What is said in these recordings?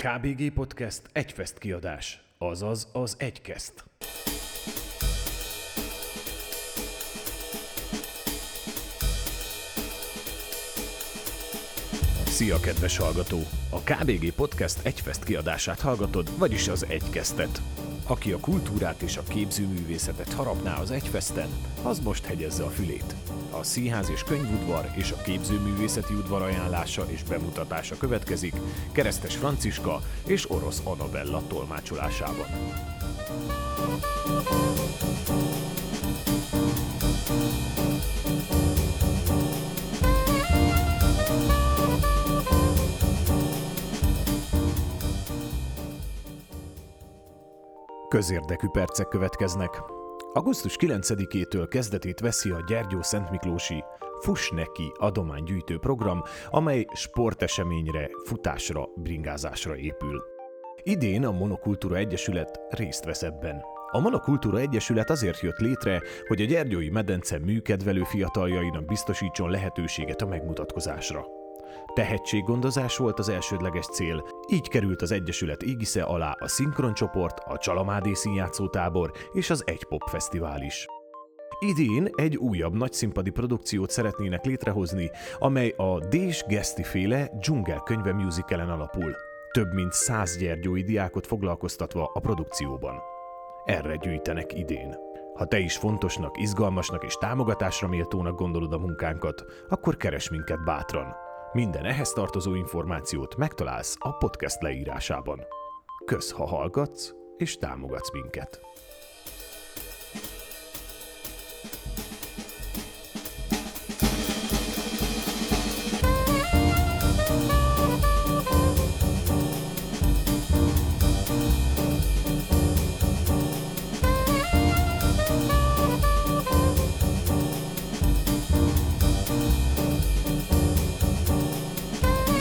KBG Podcast egyfest kiadás, azaz az egykeszt. Szia, kedves hallgató! A KBG Podcast egyfest kiadását hallgatod, vagyis az egykesztet. Aki a kultúrát és a képzőművészetet harapná az egyfesten, az most hegyezze a fülét. A Színház és Könyvudvar és a Képzőművészeti Udvar ajánlása és bemutatása következik Keresztes Franciska és Orosz Anabella tolmácsolásában. Közérdekű percek következnek. Augusztus 9-től kezdetét veszi a Gyergyó Szentmiklósi Fuss neki adománygyűjtő program, amely sporteseményre, futásra, bringázásra épül. Idén a Monokultúra Egyesület részt vesz ebben. A Monokultúra Egyesület azért jött létre, hogy a Gyergyói medence műkedvelő fiataljainak biztosítson lehetőséget a megmutatkozásra. Tehetséggondozás volt az elsődleges cél, így került az Egyesület égisze alá a Szinkroncsoport, a Csalamádi Színjátszótábor és az Egy Pop Fesztivál is. Idén egy újabb nagyszínpadi produkciót szeretnének létrehozni, amely a Dés Geszti féle dzsungelkönyve musicalen alapul. Több mint száz gyergyói diákot foglalkoztatva a produkcióban. Erre gyűjtenek idén. Ha te is fontosnak, izgalmasnak és támogatásra méltónak gondolod a munkánkat, akkor keres minket bátran. Minden ehhez tartozó információt megtalálsz a podcast leírásában. Kösz, ha hallgatsz és támogatsz minket.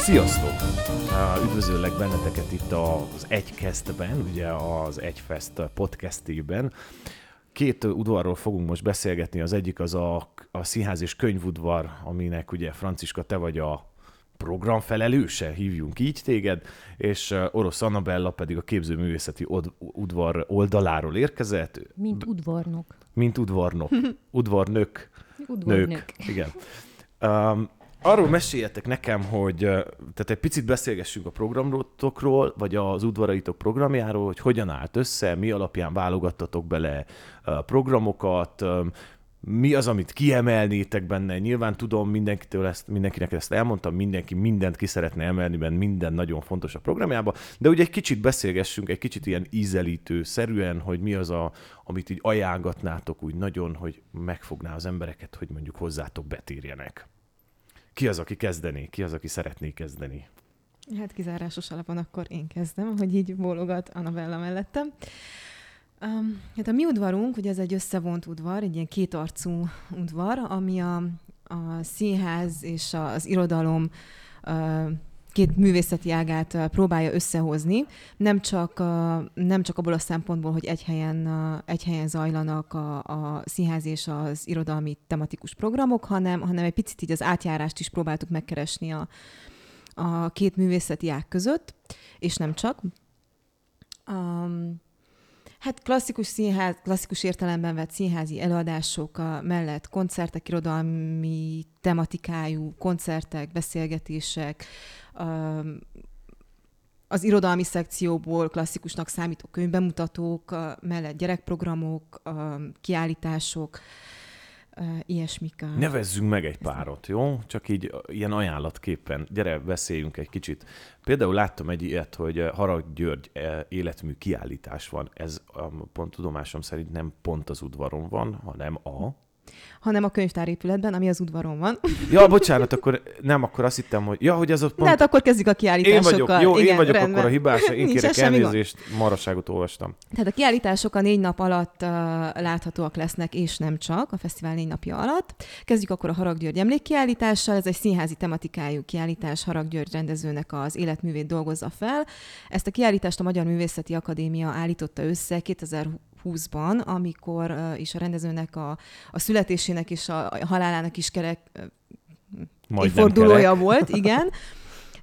Sziasztok! Üdvözöllek benneteket itt az Egykesztben, ugye az Egyfest podcastében. Két udvarról fogunk most beszélgetni, az egyik az a, a színház és könyvudvar, aminek ugye Franciska, te vagy a programfelelőse, hívjunk így téged, és Orosz Annabella pedig a képzőművészeti udvar oldaláról érkezett. Mint udvarnok. Mint udvarnok. Udvarnök. Udvarnök. Nők. Igen. Um, arról meséljetek nekem, hogy tehát egy picit beszélgessünk a programotokról, vagy az udvaraitok programjáról, hogy hogyan állt össze, mi alapján válogattatok bele programokat, mi az, amit kiemelnétek benne? Nyilván tudom, mindenkitől ezt, mindenkinek ezt elmondtam, mindenki mindent ki szeretne emelni, mert minden nagyon fontos a programjába, de ugye egy kicsit beszélgessünk, egy kicsit ilyen ízelítő szerűen, hogy mi az, a, amit így ajánlatnátok úgy nagyon, hogy megfogná az embereket, hogy mondjuk hozzátok betérjenek. Ki az, aki kezdené? Ki az, aki szeretné kezdeni? Hát kizárásos alapon akkor én kezdem, hogy így bólogat Anabella mellettem. Um, hát a mi udvarunk, ugye ez egy összevont udvar, egy ilyen kétarcú udvar, ami a, a színház és az irodalom uh, két művészeti ágát próbálja összehozni, nem csak, nem csak abból a szempontból, hogy egy helyen, egy helyen zajlanak a, a színház és az irodalmi tematikus programok, hanem, hanem egy picit így az átjárást is próbáltuk megkeresni a, a két művészeti ág között, és nem csak. Um, Hát klasszikus színház, klasszikus értelemben vett színházi előadások mellett koncertek, irodalmi tematikájú koncertek, beszélgetések, az irodalmi szekcióból klasszikusnak számító könyvbemutatók, mellett gyerekprogramok, kiállítások, ilyesmik. Nevezzünk meg egy párat, jó? Csak így ilyen ajánlatképpen. Gyere, beszéljünk egy kicsit. Például láttam egy ilyet, hogy Harag György életmű kiállítás van. Ez pont tudomásom szerint nem pont az udvaron van, hanem a hanem a könyvtárépületben, ami az udvaron van. Ja, bocsánat, akkor nem, akkor azt hittem, hogy ja, hogy az ott pont... Hát akkor kezdjük a kiállításokkal. Én vagyok, jó, Igen, én vagyok rendben. akkor a hibás, én kérek elnézést, maraságot olvastam. Tehát a kiállítások a négy nap alatt uh, láthatóak lesznek, és nem csak, a fesztivál négy napja alatt. Kezdjük akkor a Harag György emlékkiállítással, ez egy színházi tematikájú kiállítás, Harag György rendezőnek az életművét dolgozza fel. Ezt a kiállítást a Magyar Művészeti Akadémia állította össze 2020 2020-ban, amikor is a rendezőnek a, a születésének és a, a halálának is kerek uh, fordulója volt, igen.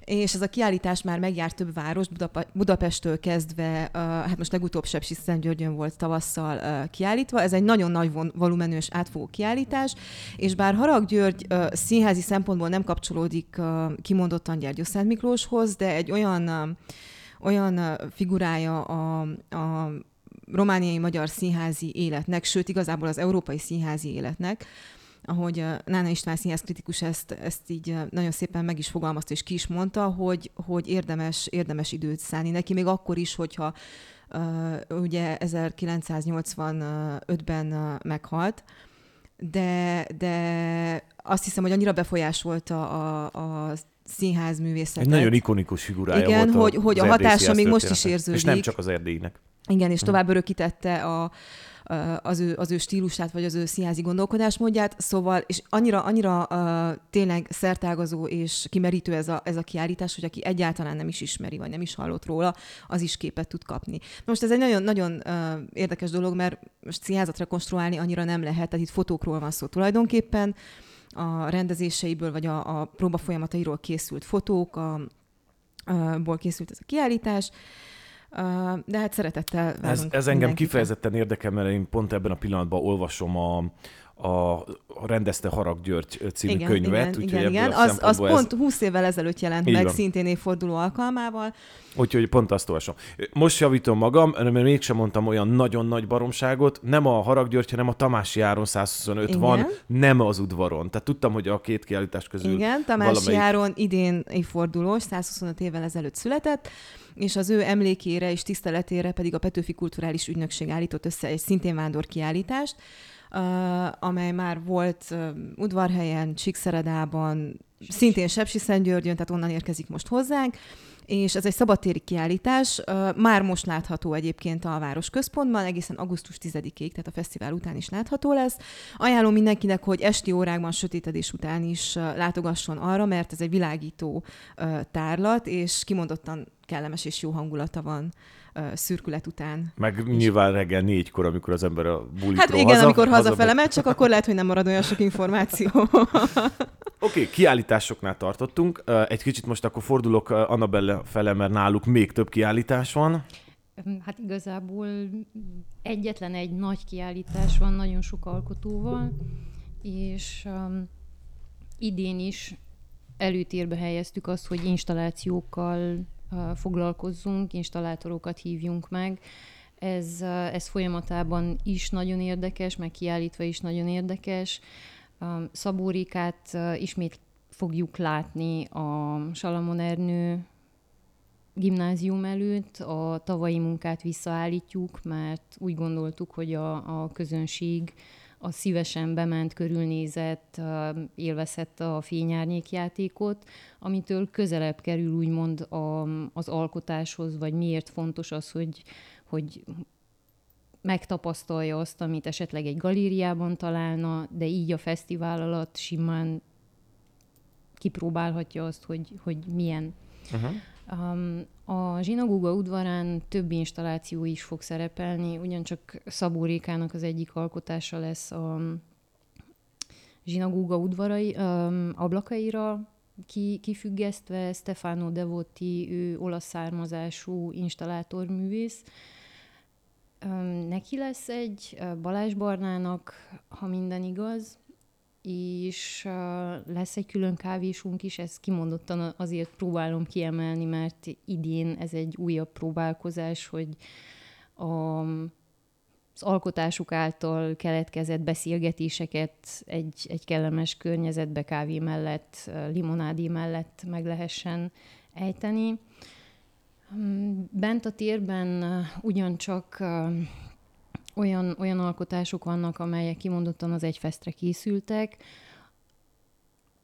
és ez a kiállítás már megjárt több város, Budap- Budapesttől kezdve, uh, hát most legutóbb Sepsiszentgyörgyön volt tavasszal uh, kiállítva, ez egy nagyon nagy von- volumenős átfogó kiállítás, és bár Harag György uh, színházi szempontból nem kapcsolódik uh, kimondottan Gyergyó Szent Miklóshoz, de egy olyan, uh, olyan figurája a, a romániai magyar színházi életnek, sőt igazából az európai színházi életnek, ahogy Nána István színház kritikus ezt, ezt így nagyon szépen meg is fogalmazta, és ki is mondta, hogy, hogy érdemes, érdemes időt szállni neki, még akkor is, hogyha uh, ugye 1985-ben uh, meghalt, de, de azt hiszem, hogy annyira befolyásolta a, a színház művészetet. Egy nagyon ikonikus figurája Igen, volt hogy, hogy a hatása még most is érződik. És nem csak az erdélynek. Igen, és tovább örökítette a, az ő, az ő stílusát, vagy az ő színházi gondolkodásmódját, szóval, és annyira, annyira uh, tényleg szertágazó és kimerítő ez a, ez a kiállítás, hogy aki egyáltalán nem is ismeri, vagy nem is hallott róla, az is képet tud kapni. Most ez egy nagyon, nagyon uh, érdekes dolog, mert most színházat rekonstruálni annyira nem lehet, tehát itt fotókról van szó tulajdonképpen, a rendezéseiből, vagy a, a próba folyamatairól készült fotók, a, a, ból készült ez a kiállítás, de hát szeretettel Ez, ez engem kifejezetten érdekel, mert én pont ebben a pillanatban olvasom a, a rendezte Harag György című igen, könyvet. Igen, igen, igen. Az, az ez... pont 20 évvel ezelőtt jelent meg, van. szintén évforduló alkalmával. Úgyhogy pont azt olvasom. Most javítom magam, mert mégsem mondtam olyan nagyon nagy baromságot. Nem a Harag György, hanem a Tamási Áron 125 igen. van, nem az udvaron. Tehát tudtam, hogy a két kiállítás közül Igen, Tamási valamelyik... Áron idén évfordulós, 125 évvel ezelőtt született és az ő emlékére és tiszteletére pedig a Petőfi Kulturális Ügynökség állított össze egy szintén vándor kiállítást, uh, amely már volt uh, Udvarhelyen, Csíkszeredában, szintén Sepsiszentgyörgyön, tehát onnan érkezik most hozzánk, és ez egy szabadtéri kiállítás, már most látható egyébként a város központban, egészen augusztus 10-ig, tehát a fesztivál után is látható lesz. Ajánlom mindenkinek, hogy esti órákban, sötétedés után is látogasson arra, mert ez egy világító tárlat, és kimondottan kellemes és jó hangulata van szürkület után. Meg nyilván reggel négykor, amikor az ember a bulitról Hát igen, haza, amikor hazafele megy, csak akkor lehet, hogy nem marad olyan sok információ. Oké, okay, kiállításoknál tartottunk. Egy kicsit most akkor fordulok Annabelle fele, mert náluk még több kiállítás van. Hát igazából egyetlen egy nagy kiállítás van, nagyon sok alkotóval, és um, idén is előtérbe helyeztük azt, hogy installációkkal foglalkozzunk, installátorokat hívjunk meg. Ez, ez folyamatában is nagyon érdekes, meg kiállítva is nagyon érdekes. Szabórikát ismét fogjuk látni a Salamon Ernő gimnázium előtt. A tavalyi munkát visszaállítjuk, mert úgy gondoltuk, hogy a, a közönség a szívesen bement, körülnézett, élvezhette a fényárnyékjátékot, amitől közelebb kerül úgymond a, az alkotáshoz, vagy miért fontos az, hogy, hogy megtapasztalja azt, amit esetleg egy galériában találna, de így a fesztivál alatt simán kipróbálhatja azt, hogy, hogy milyen. Uh-huh. A zsinagóga udvarán több installáció is fog szerepelni, ugyancsak Szabó Rékának az egyik alkotása lesz a zsinagóga udvarai ablakaira ki, kifüggesztve. Stefano Devotti, ő olasz származású installátorművész, Neki lesz egy Balázs Barnának, ha minden igaz, és lesz egy külön kávésunk is, ezt kimondottan azért próbálom kiemelni, mert idén ez egy újabb próbálkozás, hogy a, az alkotásuk által keletkezett beszélgetéseket egy, egy kellemes környezetbe kávé mellett, limonádé mellett meg lehessen ejteni. Bent a térben ugyancsak olyan, olyan alkotások vannak, amelyek kimondottan az egyfesztre készültek.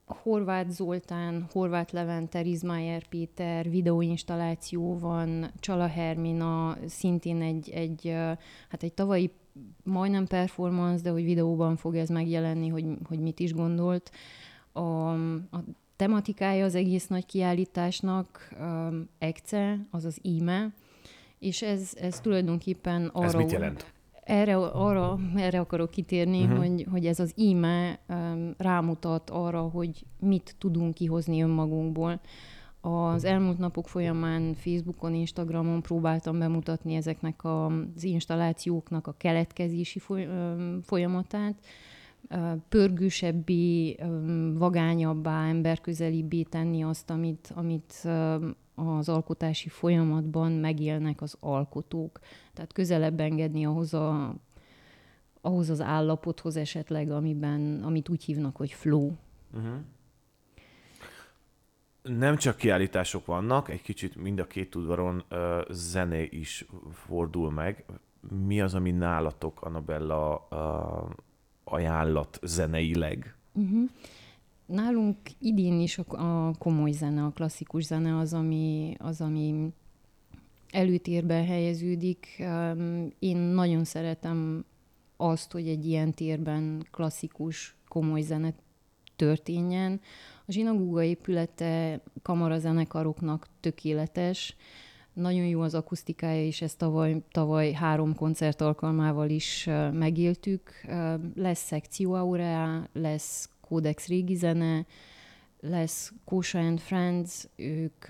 Horváth Zoltán, Horváth Levente, Rizmájer Péter videóinstalláció van, Csala Hermina, szintén egy, egy, hát egy tavalyi majdnem performance, de hogy videóban fog ez megjelenni, hogy, hogy mit is gondolt. A, a tematikája az egész nagy kiállításnak um, ECCE, azaz íme, és ez, ez tulajdonképpen arra... Ez mit jelent? Erre, arra, erre akarok kitérni, uh-huh. hogy, hogy ez az íme um, rámutat arra, hogy mit tudunk kihozni önmagunkból. az elmúlt napok folyamán Facebookon, Instagramon próbáltam bemutatni ezeknek az installációknak a keletkezési folyamatát, pörgősebbé, vagányabbá, emberközelibbé tenni azt, amit, amit az alkotási folyamatban megélnek az alkotók. Tehát közelebb engedni ahhoz, a, ahhoz az állapothoz esetleg, amiben, amit úgy hívnak, hogy flow. Uh-huh. Nem csak kiállítások vannak, egy kicsit mind a két udvaron uh, zené is fordul meg. Mi az, ami nálatok, Annabella, uh, ajánlat zeneileg? Uh-huh. Nálunk idén is a, a komoly zene, a klasszikus zene az, ami, az, ami előtérbe helyeződik. Én nagyon szeretem azt, hogy egy ilyen térben klasszikus, komoly zene történjen. A zsinagóga épülete kamarazenekaroknak tökéletes, nagyon jó az akusztikája, és ezt tavaly, tavaly három koncert alkalmával is megéltük. Lesz szekció Aurea, lesz Codex régi zene, lesz Kósa and Friends, ők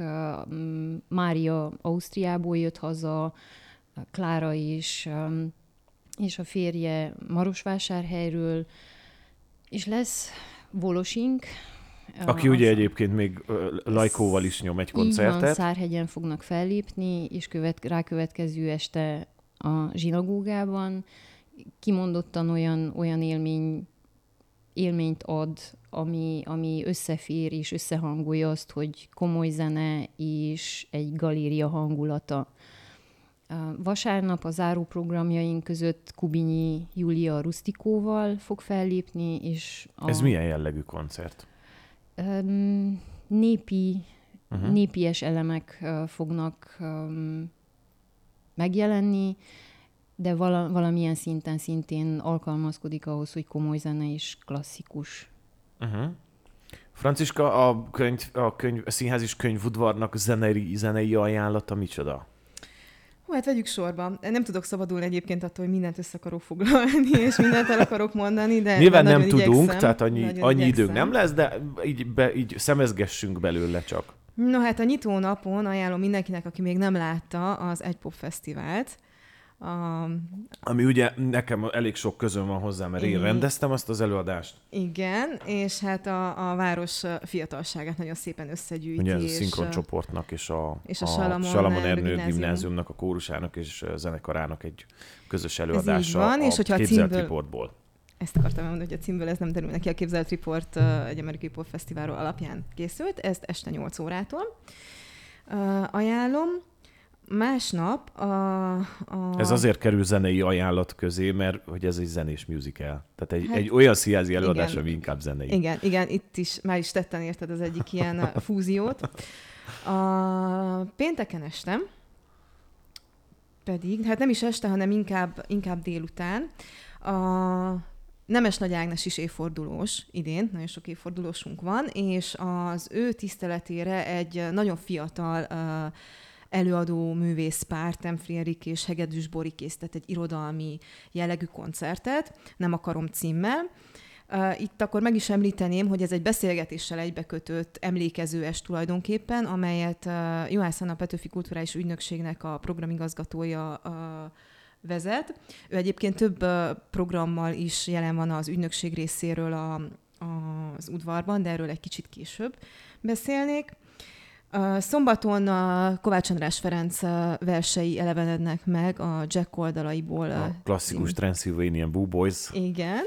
Mária Ausztriából jött haza, Klára is, és a férje Marosvásárhelyről, és lesz Volosink, aki ugye egyébként még Lajkóval is nyom egy koncertet. Így van, Szárhegyen fognak fellépni, és követ, rákövetkező este a zsinagógában. Kimondottan olyan, olyan élmény, élményt ad, ami, ami összefér és összehangolja azt, hogy komoly zene és egy galéria hangulata. Vasárnap a záróprogramjaink között Kubinyi Júlia Rustikóval fog fellépni, és... A... Ez milyen jellegű koncert? um, népi, uh-huh. népies elemek uh, fognak um, megjelenni, de vala, valamilyen szinten szintén alkalmazkodik ahhoz, hogy komoly zene és klasszikus. Uh-huh. Franciska, a, könyv, a, könyv, a színház és könyvudvarnak zenei, zenei ajánlata micsoda? hát vegyük sorba. Nem tudok szabadulni egyébként attól, hogy mindent össze akarok foglalni, és mindent el akarok mondani, de Nyilván nem tudunk, igyekszem, tehát annyi, annyi időnk nem lesz, de így, be, így szemezgessünk belőle csak. No hát a nyitó napon ajánlom mindenkinek, aki még nem látta, az Egy Pop Fesztivált. A... Ami ugye nekem elég sok közön van hozzá, mert én rendeztem azt az előadást. Igen, és hát a, a város fiatalságát nagyon szépen összegyűjti. Ugye a szinkroncsoportnak és a, és a, a Salamon, Salamon Ernő gimnázium. gimnáziumnak, a kórusának és a zenekarának egy közös előadása van, a és hogyha a címből, riportból. Ezt akartam mondani, hogy a címből ez nem derül neki. A képzelt riport egy amerikai pop fesztiválról alapján készült, ezt este 8 órától. Uh, ajánlom. Másnap a, a... Ez azért kerül zenei ajánlat közé, mert hogy ez egy zenés musical. Tehát egy, hát, egy olyan színházi előadás, igen, ami inkább zenei. Igen, igen, itt is már is tetten érted az egyik ilyen fúziót. A pénteken estem, pedig, hát nem is este, hanem inkább, inkább délután. A Nemes Nagy Ágnes is évfordulós idén, nagyon sok évfordulósunk van, és az ő tiszteletére egy nagyon fiatal uh, előadó művészpár, Temfrierik és Hegedűs Bori készített egy irodalmi jellegű koncertet, nem akarom címmel. Itt akkor meg is említeném, hogy ez egy beszélgetéssel egybekötött emlékezőes tulajdonképpen, amelyet Juhász Anna Petőfi Kulturális Ügynökségnek a programigazgatója vezet. Ő egyébként több programmal is jelen van az ügynökség részéről a, az udvarban, de erről egy kicsit később beszélnék. Szombaton a Kovács András Ferenc versei elevenednek meg a Jack oldalaiból. A klasszikus cím. Transylvanian Boo Boys. Igen,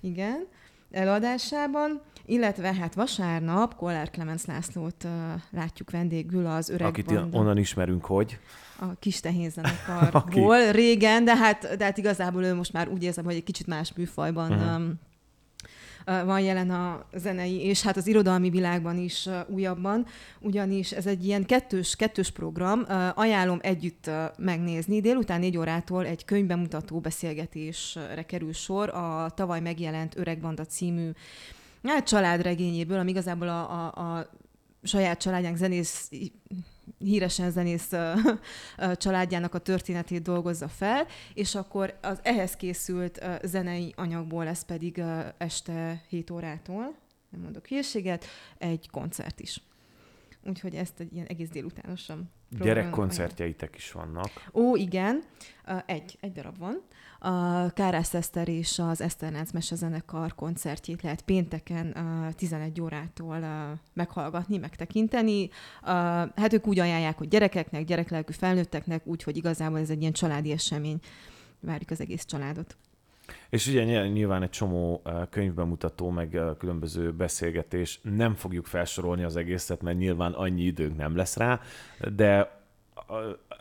igen, előadásában. Illetve hát vasárnap Kollár Clemens Lászlót uh, látjuk vendégül az öreg Akit banda. onnan ismerünk, hogy? A kis tehénzenekarból régen, de hát, de hát igazából ő most már úgy érzem, hogy egy kicsit más műfajban uh-huh. um, van jelen a zenei, és hát az irodalmi világban is újabban, ugyanis ez egy ilyen kettős, kettős program. Ajánlom együtt megnézni. Délután négy órától egy könyvbemutató beszélgetésre kerül sor a tavaly megjelent Öregbanda című hát, családregényéből, ami igazából a, a, a saját családjánk zenész híresen zenész családjának a történetét dolgozza fel, és akkor az ehhez készült zenei anyagból lesz pedig este 7 órától, nem mondok hírséget, egy koncert is. Úgyhogy ezt egy ilyen egész délutánosan Gyerekkoncertjeitek is vannak. Ó, igen. Egy, egy darab van. A Kárász Eszter és az Eszternánc Mesezenekar koncertjét lehet pénteken 11 órától meghallgatni, megtekinteni. Hát ők úgy ajánlják, hogy gyerekeknek, gyereklelkű felnőtteknek, úgyhogy igazából ez egy ilyen családi esemény. Várjuk az egész családot. És ugye nyilván egy csomó könyvbemutató, meg különböző beszélgetés, nem fogjuk felsorolni az egészet, mert nyilván annyi időnk nem lesz rá, de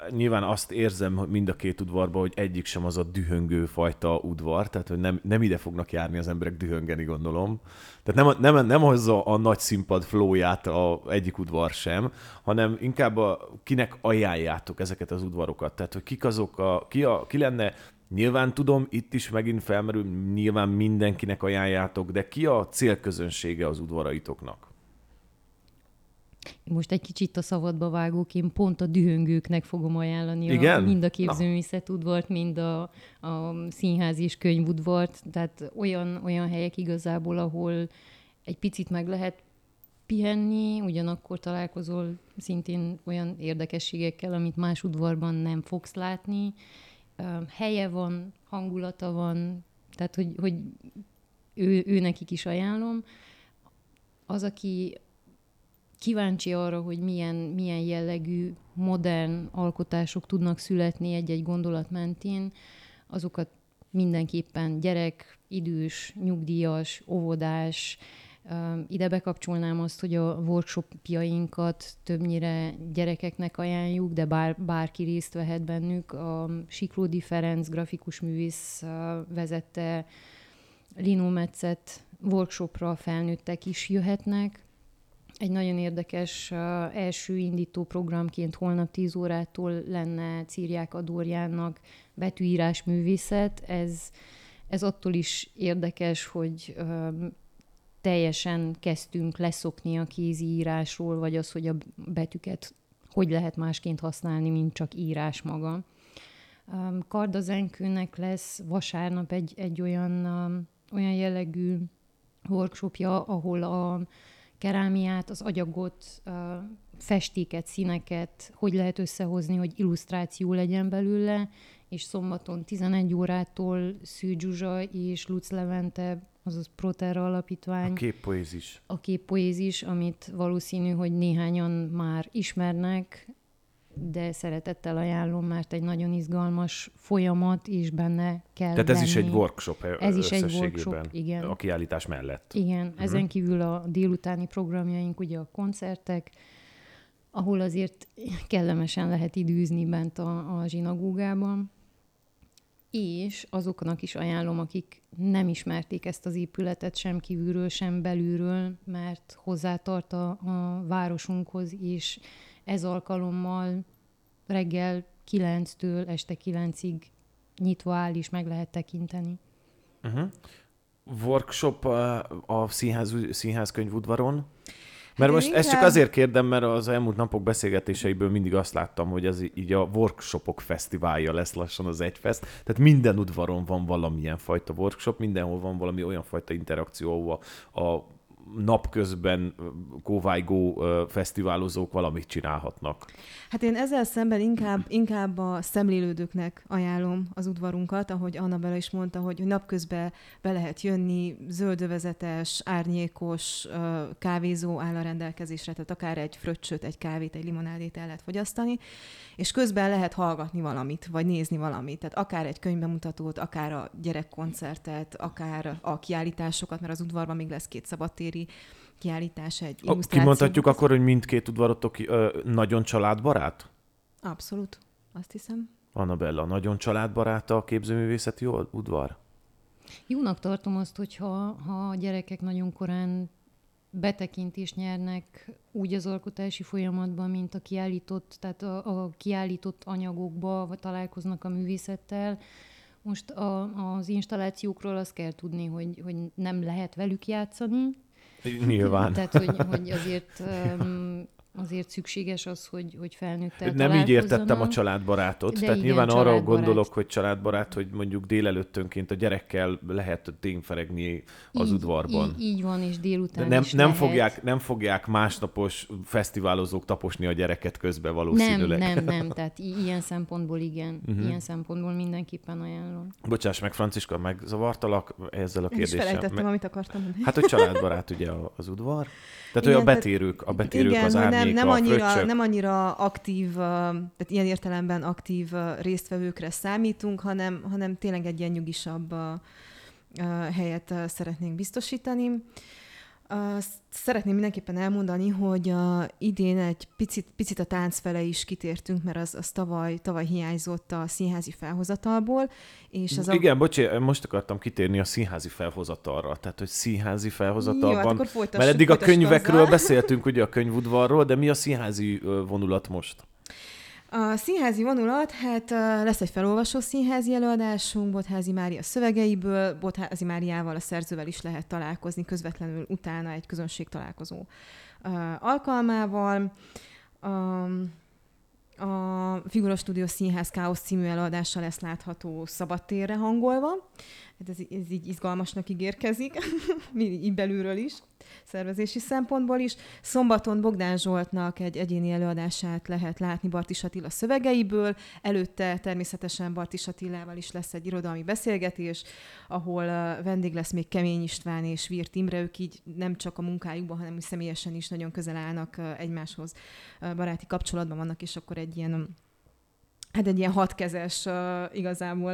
nyilván azt érzem hogy mind a két udvarban, hogy egyik sem az a dühöngő fajta udvar, tehát hogy nem, nem ide fognak járni az emberek dühöngeni, gondolom. Tehát nem, nem, nem hozza a nagy színpad flóját a egyik udvar sem, hanem inkább a, kinek ajánljátok ezeket az udvarokat. Tehát, hogy kik azok a, ki, a, ki lenne Nyilván tudom, itt is megint felmerül, nyilván mindenkinek ajánljátok, de ki a célközönsége az udvaraitoknak? Most egy kicsit a szabadba vágók, én pont a dühöngőknek fogom ajánlani Igen? A, mind a képzőművészet udvart, mind a, a színház és könyvudvart, tehát olyan, olyan helyek igazából, ahol egy picit meg lehet pihenni, ugyanakkor találkozol szintén olyan érdekességekkel, amit más udvarban nem fogsz látni, helye van, hangulata van, tehát hogy, hogy ő, ő nekik is ajánlom. Az, aki kíváncsi arra, hogy milyen, milyen jellegű modern alkotások tudnak születni egy-egy gondolat mentén, azokat mindenképpen gyerek, idős, nyugdíjas, óvodás, ide bekapcsolnám azt, hogy a workshopjainkat többnyire gyerekeknek ajánljuk, de bár, bárki részt vehet bennük. A Siklódi Ferenc grafikus művész vezette Linometszet workshopra felnőttek is jöhetnek. Egy nagyon érdekes első indító programként holnap 10 órától lenne Círják Adorjának betűírás művészet. Ez, ez attól is érdekes, hogy teljesen kezdtünk leszokni a kézírásról, vagy az, hogy a betűket hogy lehet másként használni, mint csak írás maga. Kardazenkőnek lesz vasárnap egy, egy olyan, olyan jellegű workshopja, ahol a kerámiát, az agyagot, festéket, színeket, hogy lehet összehozni, hogy illusztráció legyen belőle, és szombaton 11 órától Szű Zsuzsa és Luc Levente azaz Proterra alapítvány. A képpoézis. A képpoézis, amit valószínű, hogy néhányan már ismernek, de szeretettel ajánlom, mert egy nagyon izgalmas folyamat is benne kell Tehát ez lenni. is egy workshop Ez is egy workshop, igen. A kiállítás mellett. Igen, uh-huh. ezen kívül a délutáni programjaink, ugye a koncertek, ahol azért kellemesen lehet időzni bent a, a zsinagógában és azoknak is ajánlom, akik nem ismerték ezt az épületet sem kívülről, sem belülről, mert hozzátart a, a városunkhoz, és ez alkalommal reggel 9-től este 9-ig nyitva áll, és meg lehet tekinteni. Uh-huh. Workshop a, a színház, színház könyvudvaron. Mert most inkább... ezt csak azért kérdem, mert az elmúlt napok beszélgetéseiből mindig azt láttam, hogy ez így a workshopok fesztiválja lesz lassan az egyfest. Tehát minden udvaron van valamilyen fajta workshop, mindenhol van valami olyan fajta interakció, ahol a, a napközben kóvájgó fesztiválozók valamit csinálhatnak. Hát én ezzel szemben inkább, inkább a szemlélődőknek ajánlom az udvarunkat, ahogy Annabella is mondta, hogy napközben be lehet jönni, zöldövezetes, árnyékos kávézó áll a rendelkezésre, tehát akár egy fröccsöt, egy kávét, egy limonádét el lehet fogyasztani, és közben lehet hallgatni valamit, vagy nézni valamit, tehát akár egy könyvbemutatót, akár a gyerekkoncertet, akár a kiállításokat, mert az udvarban még lesz két szabadtéri kiállítás, egy illusztráció. Kimondhatjuk akkor, hogy mindkét udvarotok ö, nagyon családbarát? Abszolút, azt hiszem. Annabella, nagyon családbarát a képzőművészeti udvar? Jónak tartom azt, hogyha ha a gyerekek nagyon korán betekintést nyernek úgy az alkotási folyamatban, mint a kiállított, tehát a, a kiállított anyagokba vagy találkoznak a művészettel. Most a, az installációkról azt kell tudni, hogy, hogy nem lehet velük játszani. Nyilván. Tehát, hogy, hogy azért um, azért szükséges az, hogy, hogy felnőttel Nem így értettem a családbarátot. De Tehát igen, nyilván arra családbarát. gondolok, hogy családbarát, hogy mondjuk délelőttönként a gyerekkel lehet tényferegni az így, udvarban. Így, így van, és délután De nem, is nem, lehet. fogják, nem fogják másnapos fesztiválozók taposni a gyereket közbe Nem, valószínűleg. nem, nem, tehát i- ilyen szempontból igen. Uh-huh. Ilyen szempontból mindenképpen ajánlom. Bocsáss meg, Franciska, megzavartalak ezzel a Én is kérdéssel. felejtettem, Me- amit akartam mondani. Hát, hogy családbarát ugye a- az udvar. Tehát, Igen, a tehát- betérők, a betérők Igen, az hogy árnyék, nem, nem, annyira, fröccsök. nem annyira aktív, tehát ilyen értelemben aktív résztvevőkre számítunk, hanem, hanem tényleg egy ilyen nyugisabb helyet szeretnénk biztosítani. Sz- Szeretném mindenképpen elmondani, hogy uh, idén egy picit, picit a tánc fele is kitértünk, mert az, az tavaly, tavaly hiányzott a színházi felhozatalból, és az a... Igen, bocs, most akartam kitérni a színházi felhozatalra. Tehát, hogy színházi Jó, hát felhozatalban. akkor folytassuk, mert eddig a könyvekről azzal. beszéltünk, ugye a könyvudvarról, de mi a színházi vonulat most? A színházi vonulat, hát lesz egy felolvasó színházi előadásunk, Botházi Mária szövegeiből, Botházi Máriával, a szerzővel is lehet találkozni közvetlenül utána egy közönség találkozó alkalmával. A Figura Studio Színház Káosz című előadása lesz látható szabadtérre hangolva. Hát ez, ez így izgalmasnak ígérkezik, így belülről is, szervezési szempontból is. Szombaton Bogdán Zsoltnak egy egyéni előadását lehet látni Bartis Attila szövegeiből, előtte természetesen Bartis Attilával is lesz egy irodalmi beszélgetés, ahol vendég lesz még Kemény István és Virt Imre, ők így nem csak a munkájukban, hanem úgy személyesen is nagyon közel állnak egymáshoz, baráti kapcsolatban vannak, és akkor egy ilyen hát egy ilyen hatkezes igazából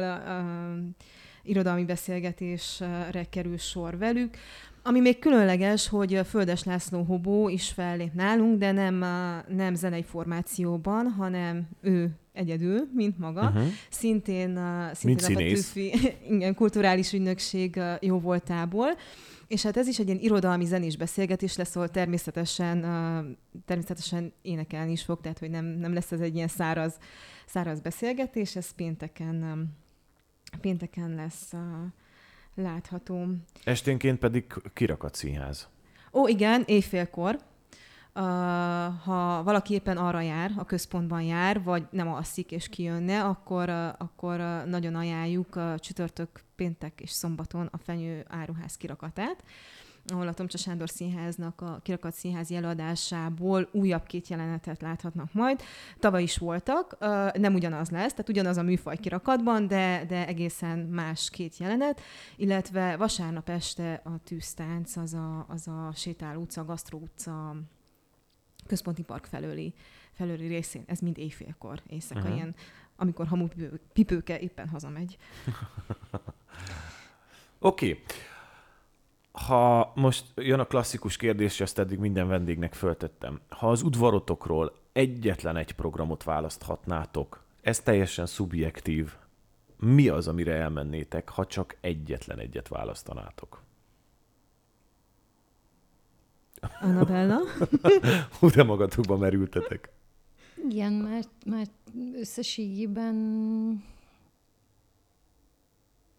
irodalmi beszélgetésre kerül sor velük. Ami még különleges, hogy Földes László Hobó is fellép nálunk, de nem, nem zenei formációban, hanem ő egyedül, mint maga. Uh-huh. Szintén, uh, Mint szintén a. Petőfi igen, kulturális ügynökség jó voltából. És hát ez is egy ilyen irodalmi zenés beszélgetés lesz, ahol természetesen, természetesen énekelni is fog, tehát hogy nem, nem lesz ez egy ilyen száraz, száraz beszélgetés, ez pénteken, pénteken lesz uh, látható. Esténként pedig kirakat színház. Ó, igen, éjfélkor. Uh, ha valaki éppen arra jár, a központban jár, vagy nem alszik és kijönne, akkor, uh, akkor uh, nagyon ajánljuk uh, csütörtök, péntek és szombaton a Fenyő áruház kirakatát ahol a Tomcsa Sándor Színháznak a kirakat színházi előadásából újabb két jelenetet láthatnak majd. Tavaly is voltak, nem ugyanaz lesz, tehát ugyanaz a műfaj kirakatban, de, de egészen más két jelenet, illetve vasárnap este a tűztánc, az a, az a Sétáló utca, Gasztró utca központi park felőli, felőli részén. Ez mind éjfélkor, éjszaka, uh-huh. ilyen, amikor hamupipőke éppen hazamegy. Oké. Okay. Ha most jön a klasszikus kérdés, ezt eddig minden vendégnek föltettem. Ha az udvarotokról egyetlen egy programot választhatnátok, ez teljesen szubjektív, mi az, amire elmennétek, ha csak egyetlen egyet választanátok? Annabella? Hú, de magatokba merültetek. Igen, mert, mert összességében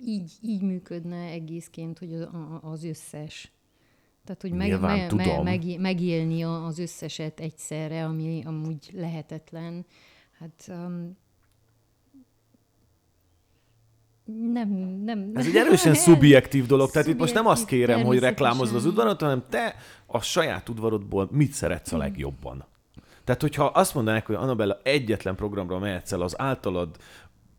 így, így működne egészként, hogy az, az összes. Tehát, hogy meg, Nyilván me, tudom. me, meg, megélni az összeset egyszerre, ami amúgy lehetetlen. Hát um, nem, nem. Ez egy erősen szubjektív dolog, tehát itt most nem azt kérem, hogy reklámozd az udvarot, hanem te a saját udvarodból mit szeretsz a legjobban. Tehát, hogyha azt mondanák, hogy Annabella egyetlen programra mehetsz el az általad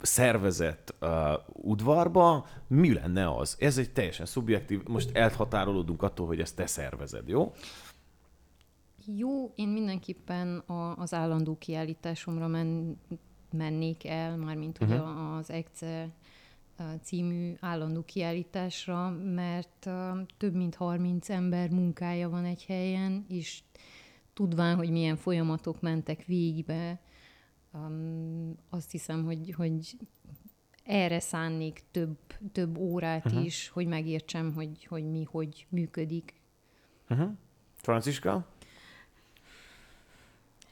szervezett uh, udvarba, mi lenne az? Ez egy teljesen szubjektív, most elhatárolódunk attól, hogy ezt te szervezed, jó? Jó, én mindenképpen a, az állandó kiállításomra men, mennék el, mármint uh-huh. ugye az EGCE uh, című állandó kiállításra, mert uh, több mint 30 ember munkája van egy helyen, és tudván, hogy milyen folyamatok mentek végbe, um, azt hiszem, hogy, hogy erre szánnék több, több órát uh-huh. is, hogy megértsem, hogy, hogy mi hogy működik. Uh-huh. Franciska?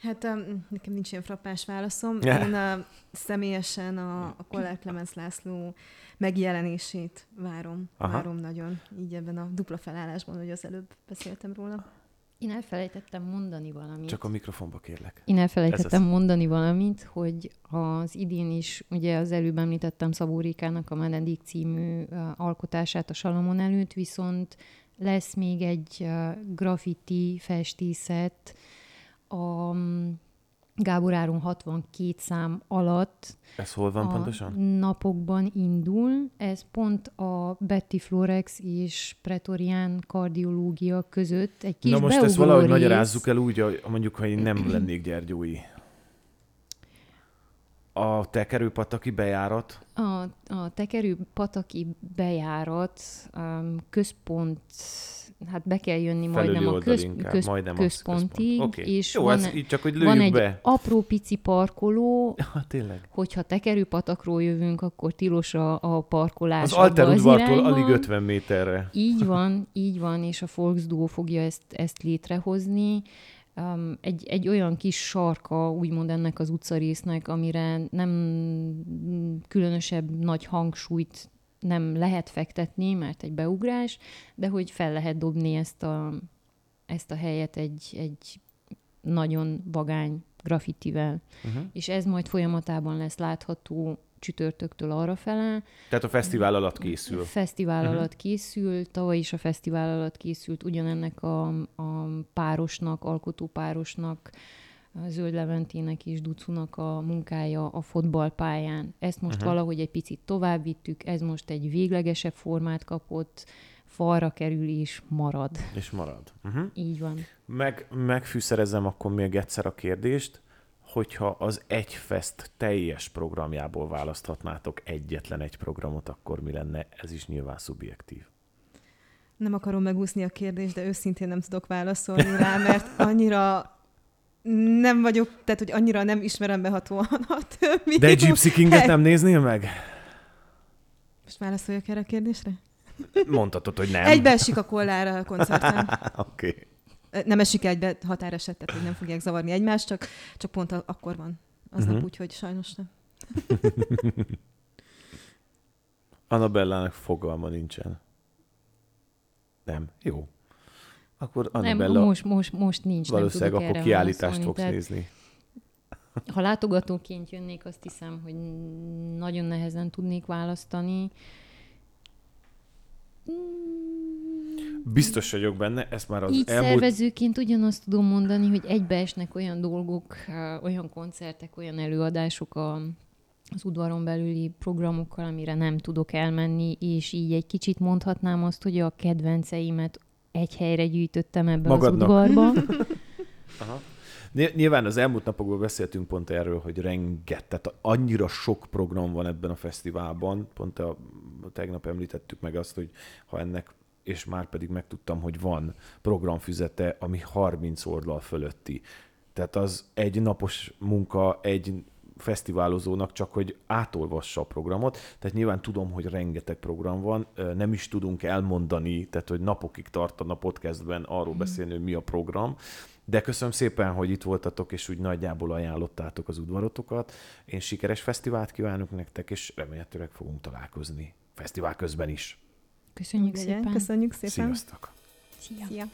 Hát um, nekem nincs ilyen frappás válaszom. Ja. Én uh, személyesen a, a Kollár Clemens László megjelenését várom. Aha. Várom nagyon. Így ebben a dupla felállásban, hogy az előbb beszéltem róla. Én elfelejtettem mondani valamit. Csak a mikrofonba kérlek. Én elfelejtettem mondani valamit, hogy az idén is, ugye az előbb említettem Szabó Rékának a Menedik című alkotását a Salamon előtt, viszont lesz még egy graffiti festészet a Gábor Áron 62 szám alatt. Ez hol van pontosan? napokban indul. Ez pont a Betty Florex és Pretorian kardiológia között egy kis Na most ezt valahogy rész. magyarázzuk el úgy, hogy mondjuk, ha én nem lennék gyergyói. A tekerőpataki bejárat, A, a tekerő pataki bejárat, um, központ, hát be kell jönni felüli majdnem a köz, inkább, köz, majdnem központig, központ. Oké. és Jó, van, ez így csak, hogy van egy be. apró pici parkoló, Ha, tényleg. hogyha tekerőpatakról jövünk, akkor tilos a, a parkolás Az Alter abba az udvartól irányba. alig 50 méterre. Így van, így van, és a Volksduo fogja ezt, ezt létrehozni. Um, egy, egy olyan kis sarka, úgymond ennek az utcarésznek, amire nem különösebb nagy hangsúlyt nem lehet fektetni, mert egy beugrás, de hogy fel lehet dobni ezt a, ezt a helyet egy, egy nagyon vagány graffitivel. Uh-huh. És ez majd folyamatában lesz látható csütörtöktől arra fele, Tehát a fesztivál alatt készül. Fesztivál Mhm. alatt készült, tavaly is a fesztivál alatt készült ugyanennek a, a párosnak, alkotópárosnak, Zöld Leventének és Ducunak a munkája a fotballpályán. Ezt most uh-huh. valahogy egy picit tovább vittük, ez most egy véglegesebb formát kapott, falra kerül és marad. És marad. Uh-huh. Így van. Meg, megfűszerezem akkor még egyszer a kérdést, hogyha az egy fest teljes programjából választhatnátok egyetlen egy programot, akkor mi lenne? Ez is nyilván szubjektív. Nem akarom megúszni a kérdést, de őszintén nem tudok válaszolni rá, mert annyira nem vagyok, tehát hogy annyira nem ismerem behatóan a többi. De egy Gypsy Kinget nem néznél meg? Most válaszoljak erre a kérdésre? Mondhatod, hogy nem. Egybe esik a kollára a koncerten. Oké. Okay. Nem esik egybe határeset, tehát hogy nem fogják zavarni egymást, csak, csak pont a, akkor van. Aznap Mhm. uh-huh. úgy, hogy sajnos nem. Annabellának fogalma nincsen. Nem. Jó. Akkor Nem, Annabella most, most, most nincs. valószínűleg nem akkor erre kiállítást fogsz tehát- nézni. Ha látogatóként jönnék, azt hiszem, hogy nagyon nehezen tudnék választani. Biztos vagyok benne, ezt már az Így elmúlt... szervezőként ugyanazt tudom mondani, hogy egybeesnek olyan dolgok, olyan koncertek, olyan előadások a, az udvaron belüli programokkal, amire nem tudok elmenni, és így egy kicsit mondhatnám azt, hogy a kedvenceimet egy helyre gyűjtöttem ebbe Magadnak. az udvarba. Aha. Ny- Nyilván az elmúlt napokban beszéltünk pont erről, hogy renget, tehát annyira sok program van ebben a fesztiválban, pont a, tegnap említettük meg azt, hogy ha ennek, és már pedig megtudtam, hogy van programfüzete, ami 30 oldal fölötti. Tehát az egy napos munka egy fesztiválozónak csak, hogy átolvassa a programot. Tehát nyilván tudom, hogy rengeteg program van, nem is tudunk elmondani, tehát hogy napokig tartana podcastben arról beszélni, hogy mi a program, de köszönöm szépen, hogy itt voltatok, és úgy nagyjából ajánlottátok az udvarotokat. Én sikeres fesztivált kívánok nektek, és remélhetőleg fogunk találkozni fesztivál közben is. Köszönjük Legyen. szépen. Köszönjük szépen. Sziasztok! Szia. Szia.